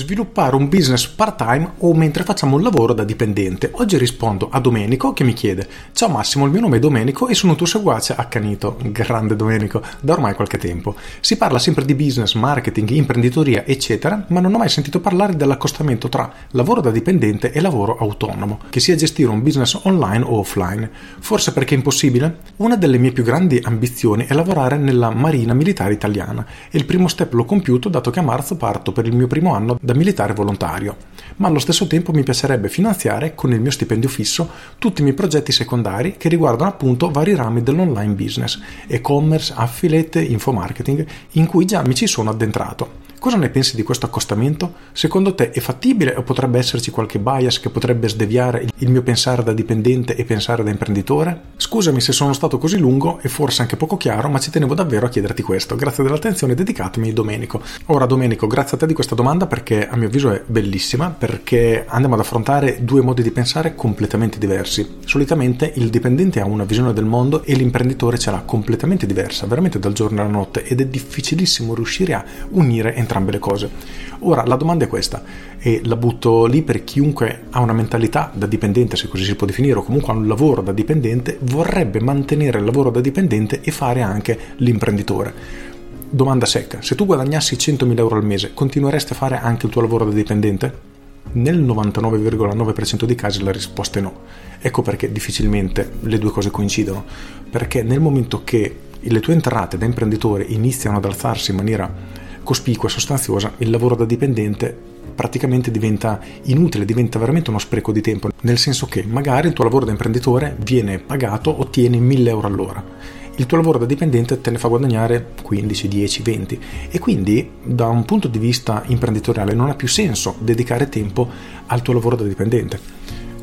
sviluppare un business part-time o mentre facciamo un lavoro da dipendente. Oggi rispondo a Domenico che mi chiede Ciao Massimo, il mio nome è Domenico e sono tuo seguace accanito. Grande Domenico, da ormai qualche tempo. Si parla sempre di business, marketing, imprenditoria, eccetera, ma non ho mai sentito parlare dell'accostamento tra lavoro da dipendente e lavoro autonomo, che sia gestire un business online o offline. Forse perché è impossibile? Una delle mie più grandi ambizioni è lavorare nella Marina Militare Italiana e il primo step l'ho compiuto dato che a marzo parto per il mio primo anno da militare volontario, ma allo stesso tempo mi piacerebbe finanziare con il mio stipendio fisso tutti i miei progetti secondari che riguardano appunto vari rami dell'online business, e-commerce, affiliate, infomarketing, in cui già mi ci sono addentrato. Cosa ne pensi di questo accostamento? Secondo te è fattibile o potrebbe esserci qualche bias che potrebbe sdeviare il mio pensare da dipendente e pensare da imprenditore? Scusami se sono stato così lungo e forse anche poco chiaro, ma ci tenevo davvero a chiederti questo. Grazie dell'attenzione dedicatemi Domenico. Ora Domenico, grazie a te di questa domanda perché a mio avviso è bellissima, perché andiamo ad affrontare due modi di pensare completamente diversi. Solitamente il dipendente ha una visione del mondo e l'imprenditore ce l'ha completamente diversa, veramente dal giorno alla notte ed è difficilissimo riuscire a unire entrambi entrambe le cose. Ora la domanda è questa e la butto lì per chiunque ha una mentalità da dipendente, se così si può definire, o comunque ha un lavoro da dipendente, vorrebbe mantenere il lavoro da dipendente e fare anche l'imprenditore. Domanda secca, se tu guadagnassi 100.000 euro al mese, continueresti a fare anche il tuo lavoro da dipendente? Nel 99,9% dei casi la risposta è no. Ecco perché difficilmente le due cose coincidono, perché nel momento che le tue entrate da imprenditore iniziano ad alzarsi in maniera cospicua e sostanziosa, il lavoro da dipendente praticamente diventa inutile, diventa veramente uno spreco di tempo, nel senso che magari il tuo lavoro da imprenditore viene pagato, ottieni 1000 euro all'ora. Il tuo lavoro da dipendente te ne fa guadagnare 15, 10, 20 e quindi da un punto di vista imprenditoriale non ha più senso dedicare tempo al tuo lavoro da dipendente.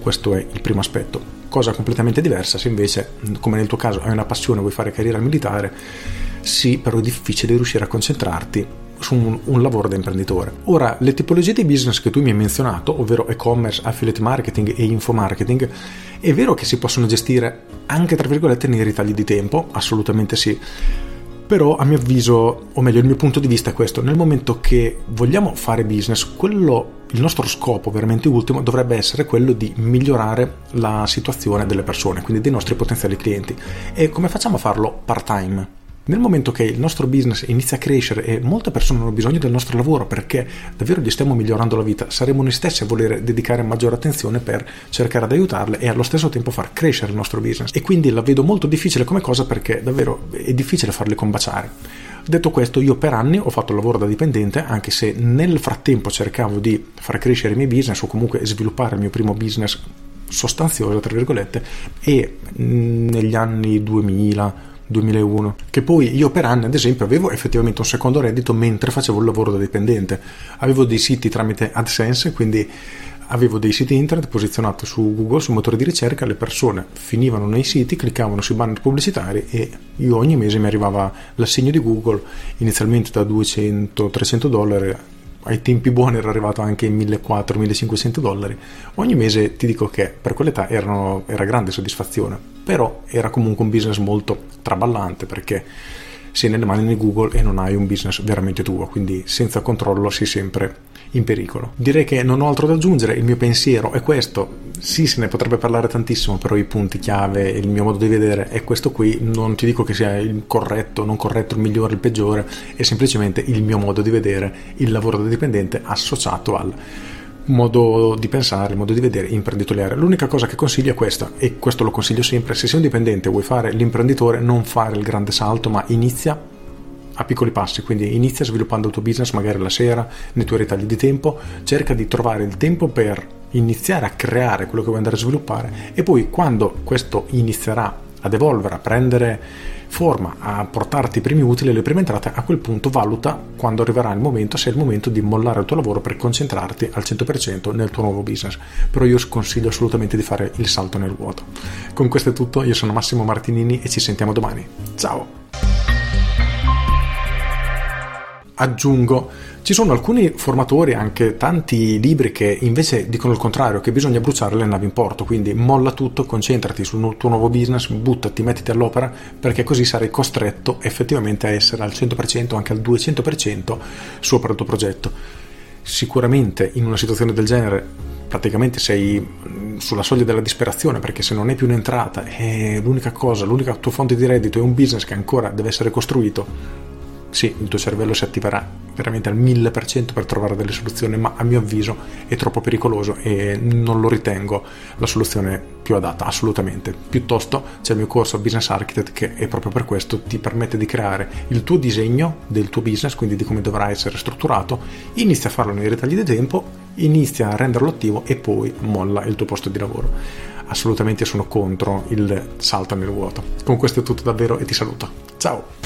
Questo è il primo aspetto. Cosa completamente diversa se invece, come nel tuo caso, hai una passione, vuoi fare carriera militare, sì, però è difficile riuscire a concentrarti su un, un, lavoro da imprenditore. Ora, le tipologie di business che tu mi hai menzionato, ovvero e-commerce, affiliate marketing e infomarketing, è vero che si possono gestire anche tra virgolette nei ritagli di tempo, assolutamente sì. Però a mio avviso, o meglio il mio punto di vista è questo, nel momento che vogliamo fare business, quello, il nostro scopo veramente ultimo dovrebbe essere quello di migliorare la situazione delle persone, quindi dei nostri potenziali clienti. E come facciamo a farlo part-time? Nel momento che il nostro business inizia a crescere e molte persone hanno bisogno del nostro lavoro perché davvero gli stiamo migliorando la vita, saremo noi stessi a voler dedicare maggiore attenzione per cercare di aiutarle e allo stesso tempo far crescere il nostro business. E quindi la vedo molto difficile come cosa perché davvero è difficile farle combaciare. Detto questo, io per anni ho fatto il lavoro da dipendente, anche se nel frattempo cercavo di far crescere i miei business o comunque sviluppare il mio primo business sostanzioso, tra virgolette, e negli anni 2000 2001, che poi io per anni ad esempio avevo effettivamente un secondo reddito mentre facevo il lavoro da dipendente. Avevo dei siti tramite AdSense, quindi avevo dei siti internet posizionati su Google, sul motore di ricerca, le persone finivano nei siti, cliccavano sui banner pubblicitari e io ogni mese mi arrivava l'assegno di Google, inizialmente da 200-300 dollari ai tempi buoni era arrivato anche in 1400-1500 dollari. Ogni mese ti dico che per quell'età erano, era grande soddisfazione, però era comunque un business molto traballante perché sei nelle mani di Google e non hai un business veramente tuo, quindi senza controllo sei sempre in pericolo. Direi che non ho altro da aggiungere, il mio pensiero è questo, sì se ne potrebbe parlare tantissimo, però i punti chiave, il mio modo di vedere è questo qui, non ti dico che sia il corretto, non corretto, il migliore, il peggiore, è semplicemente il mio modo di vedere il lavoro da dipendente associato al modo di pensare, il modo di vedere imprenditoriale. L'unica cosa che consiglio è questa, e questo lo consiglio sempre, se sei un dipendente e vuoi fare l'imprenditore, non fare il grande salto, ma inizia a piccoli passi, quindi inizia sviluppando il tuo business magari la sera, nei tuoi ritagli di tempo, cerca di trovare il tempo per iniziare a creare quello che vuoi andare a sviluppare e poi quando questo inizierà ad evolvere, a prendere forma, a portarti i primi utili, le prime entrate, a quel punto valuta quando arriverà il momento, se è il momento di mollare il tuo lavoro per concentrarti al 100% nel tuo nuovo business. Però io sconsiglio assolutamente di fare il salto nel vuoto. Con questo è tutto, io sono Massimo Martinini e ci sentiamo domani. Ciao! Aggiungo, ci sono alcuni formatori, anche tanti libri che invece dicono il contrario, che bisogna bruciare le navi in porto, quindi molla tutto, concentrati sul tuo nuovo business, buttati, mettiti all'opera, perché così sarai costretto effettivamente a essere al 100%, anche al 200% sopra il tuo progetto. Sicuramente in una situazione del genere praticamente sei sulla soglia della disperazione perché se non è più un'entrata e l'unica cosa, l'unica tua fonte di reddito è un business che ancora deve essere costruito, sì, il tuo cervello si attiverà veramente al 1000% per trovare delle soluzioni, ma a mio avviso è troppo pericoloso e non lo ritengo la soluzione più adatta, assolutamente. Piuttosto c'è il mio corso Business Architect che è proprio per questo ti permette di creare il tuo disegno del tuo business, quindi di come dovrà essere strutturato, inizia a farlo nei ritagli di tempo, inizia a renderlo attivo e poi molla il tuo posto di lavoro. Assolutamente sono contro il salto nel vuoto. Con questo è tutto davvero e ti saluto. Ciao!